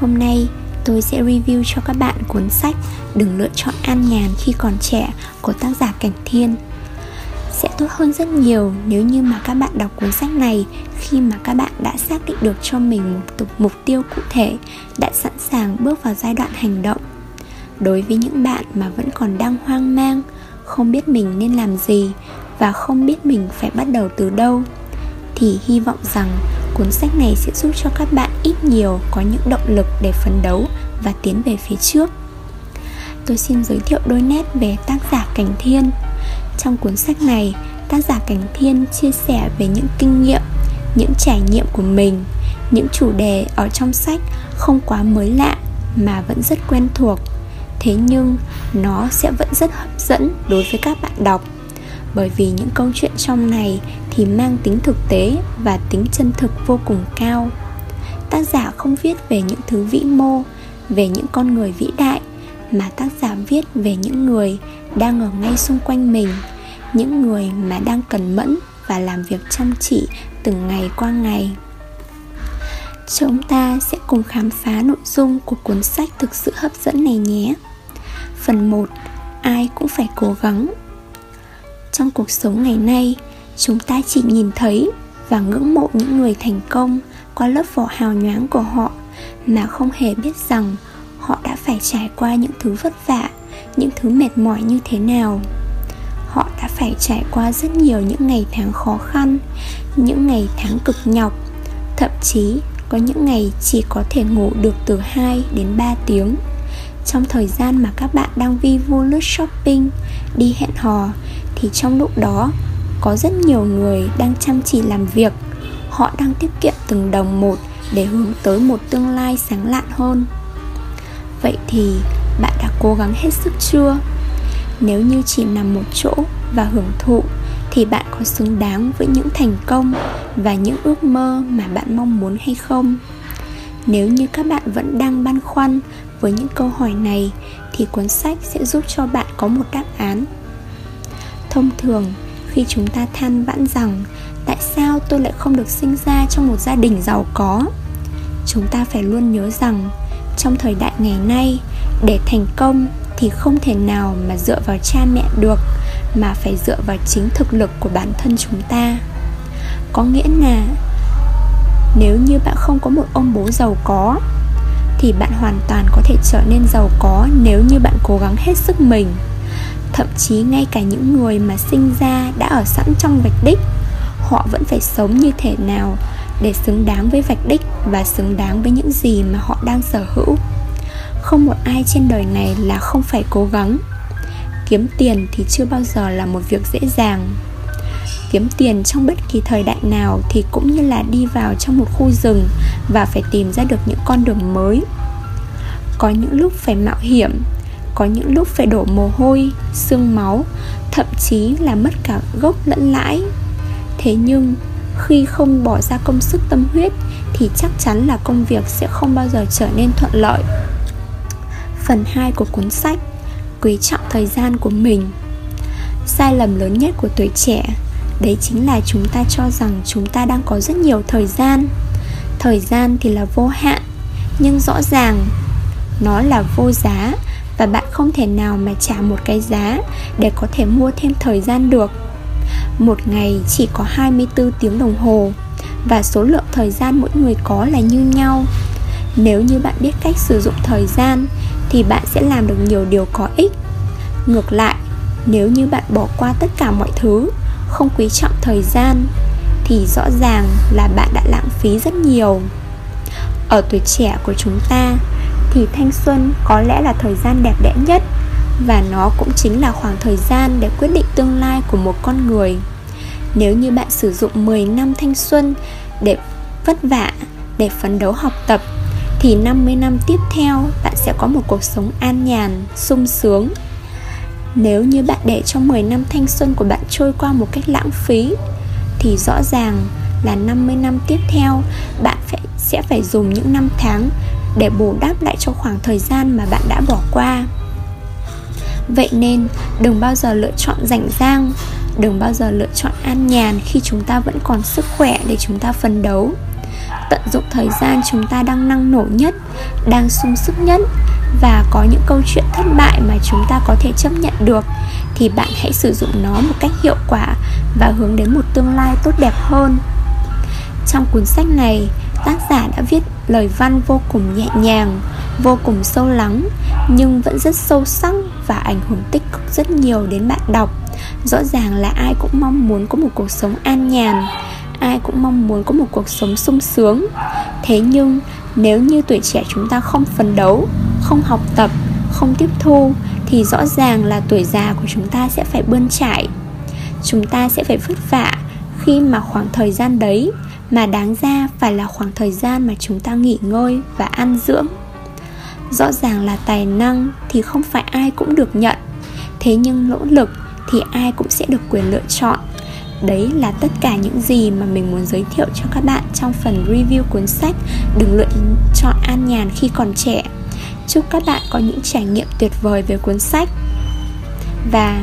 Hôm nay, tôi sẽ review cho các bạn cuốn sách Đừng lựa chọn an nhàn khi còn trẻ của tác giả Cảnh Thiên. Sẽ tốt hơn rất nhiều nếu như mà các bạn đọc cuốn sách này khi mà các bạn đã xác định được cho mình một mục tiêu cụ thể đã sẵn sàng bước vào giai đoạn hành động. Đối với những bạn mà vẫn còn đang hoang mang, không biết mình nên làm gì và không biết mình phải bắt đầu từ đâu, thì hy vọng rằng cuốn sách này sẽ giúp cho các bạn ít nhiều có những động lực để phấn đấu và tiến về phía trước. Tôi xin giới thiệu đôi nét về tác giả cảnh thiên. Trong cuốn sách này, tác giả cảnh thiên chia sẻ về những kinh nghiệm, những trải nghiệm của mình, những chủ đề ở trong sách không quá mới lạ mà vẫn rất quen thuộc. Thế nhưng, nó sẽ vẫn rất hấp dẫn đối với các bạn đọc, bởi vì những câu chuyện trong này thì mang tính thực tế và tính chân thực vô cùng cao. Tác giả không viết về những thứ vĩ mô, về những con người vĩ đại, mà tác giả viết về những người đang ở ngay xung quanh mình, những người mà đang cần mẫn và làm việc chăm chỉ từng ngày qua ngày. Chúng ta sẽ cùng khám phá nội dung của cuốn sách thực sự hấp dẫn này nhé. Phần 1 ai cũng phải cố gắng. Trong cuộc sống ngày nay chúng ta chỉ nhìn thấy và ngưỡng mộ những người thành công qua lớp vỏ hào nhoáng của họ, mà không hề biết rằng họ đã phải trải qua những thứ vất vả, những thứ mệt mỏi như thế nào. Họ đã phải trải qua rất nhiều những ngày tháng khó khăn, những ngày tháng cực nhọc, thậm chí có những ngày chỉ có thể ngủ được từ 2 đến 3 tiếng. Trong thời gian mà các bạn đang vi vu lướt shopping, đi hẹn hò, thì trong lúc đó có rất nhiều người đang chăm chỉ làm việc. Họ đang tiết kiệm từng đồng một để hướng tới một tương lai sáng lạn hơn. Vậy thì, bạn đã cố gắng hết sức chưa? Nếu như chỉ nằm một chỗ và hưởng thụ, thì bạn có xứng đáng với những thành công và những ước mơ mà bạn mong muốn hay không? Nếu như các bạn vẫn đang băn khoăn với những câu hỏi này, thì cuốn sách sẽ giúp cho bạn có một đáp án. Thông thường khi chúng ta than vãn rằng, tại sao tôi lại không được sinh ra trong một gia đình giàu có? Chúng ta phải luôn nhớ rằng, trong thời đại ngày nay, để thành công thì không thể nào mà dựa vào cha mẹ được, mà phải dựa vào chính thực lực của bản thân chúng ta. Có nghĩa là, nếu như bạn không có một ông bố giàu có, thì bạn hoàn toàn có thể trở nên giàu có nếu như bạn cố gắng hết sức mình thậm chí ngay cả những người mà sinh ra đã ở sẵn trong vạch đích, họ vẫn phải sống như thế nào để xứng đáng với vạch đích và xứng đáng với những gì mà họ đang sở hữu. Không một ai trên đời này là không phải cố gắng. Kiếm tiền thì chưa bao giờ là một việc dễ dàng. Kiếm tiền trong bất kỳ thời đại nào thì cũng như là đi vào trong một khu rừng và phải tìm ra được những con đường mới. Có những lúc phải mạo hiểm có những lúc phải đổ mồ hôi xương máu, thậm chí là mất cả gốc lẫn lãi. Thế nhưng, khi không bỏ ra công sức tâm huyết, thì chắc chắn là công việc sẽ không bao giờ trở nên thuận lợi. Phần 2 của cuốn sách, quý trọng thời gian của mình. Sai lầm lớn nhất của tuổi trẻ, đấy chính là chúng ta cho rằng chúng ta đang có rất nhiều thời gian. Thời gian thì là vô hạn, nhưng rõ ràng, nó là vô giá và bạn không thể nào mà trả một cái giá để có thể mua thêm thời gian được. Một ngày chỉ có 24 tiếng đồng hồ và số lượng thời gian mỗi người có là như nhau. Nếu như bạn biết cách sử dụng thời gian thì bạn sẽ làm được nhiều điều có ích. Ngược lại, nếu như bạn bỏ qua tất cả mọi thứ, không quý trọng thời gian, thì rõ ràng là bạn đã lãng phí rất nhiều. Ở tuổi trẻ của chúng ta thì thanh xuân có lẽ là thời gian đẹp đẽ nhất và nó cũng chính là khoảng thời gian để quyết định tương lai của một con người nếu như bạn sử dụng 10 năm thanh xuân để vất vả để phấn đấu học tập thì 50 năm tiếp theo bạn sẽ có một cuộc sống an nhàn, sung sướng. Nếu như bạn để cho 10 năm thanh xuân của bạn trôi qua một cách lãng phí thì rõ ràng là 50 năm tiếp theo bạn phải sẽ phải dùng những năm tháng để bù đắp lại cho khoảng thời gian mà bạn đã bỏ qua. Vậy nên, đừng bao giờ lựa chọn rảnh rang, Đừng bao giờ lựa chọn an nhàn khi chúng ta vẫn còn sức khỏe để chúng ta phấn đấu tận dụng thời gian chúng ta đang năng nổ nhất, đang sung sức nhất và có những câu chuyện thất bại mà chúng ta có thể chấp nhận được thì bạn hãy sử dụng nó một cách hiệu quả và hướng đến một tương lai tốt đẹp hơn trong cuốn sách này, tác giả đã viết lời văn vô cùng nhẹ nhàng, vô cùng sâu lắng, nhưng vẫn rất sâu sắc và ảnh hưởng tích cực rất nhiều đến bạn đọc. Rõ ràng là ai cũng mong muốn có một cuộc sống an nhàn, ai cũng mong muốn có một cuộc sống sung sướng. Thế nhưng, nếu như tuổi trẻ chúng ta không phấn đấu, không học tập, không tiếp thu, thì rõ ràng là tuổi già của chúng ta sẽ phải bươn trải. Chúng ta sẽ phải vất vả khi mà khoảng thời gian đấy mà đáng ra phải là khoảng thời gian mà chúng ta nghỉ ngơi và ăn dưỡng. Rõ ràng là tài năng thì không phải ai cũng được nhận. Thế nhưng nỗ lực thì ai cũng sẽ được quyền lựa chọn. Đấy là tất cả những gì mà mình muốn giới thiệu cho các bạn trong phần review cuốn sách đừng lựa chọn an nhàn khi còn trẻ. Chúc các bạn có những trải nghiệm tuyệt vời về cuốn sách. Và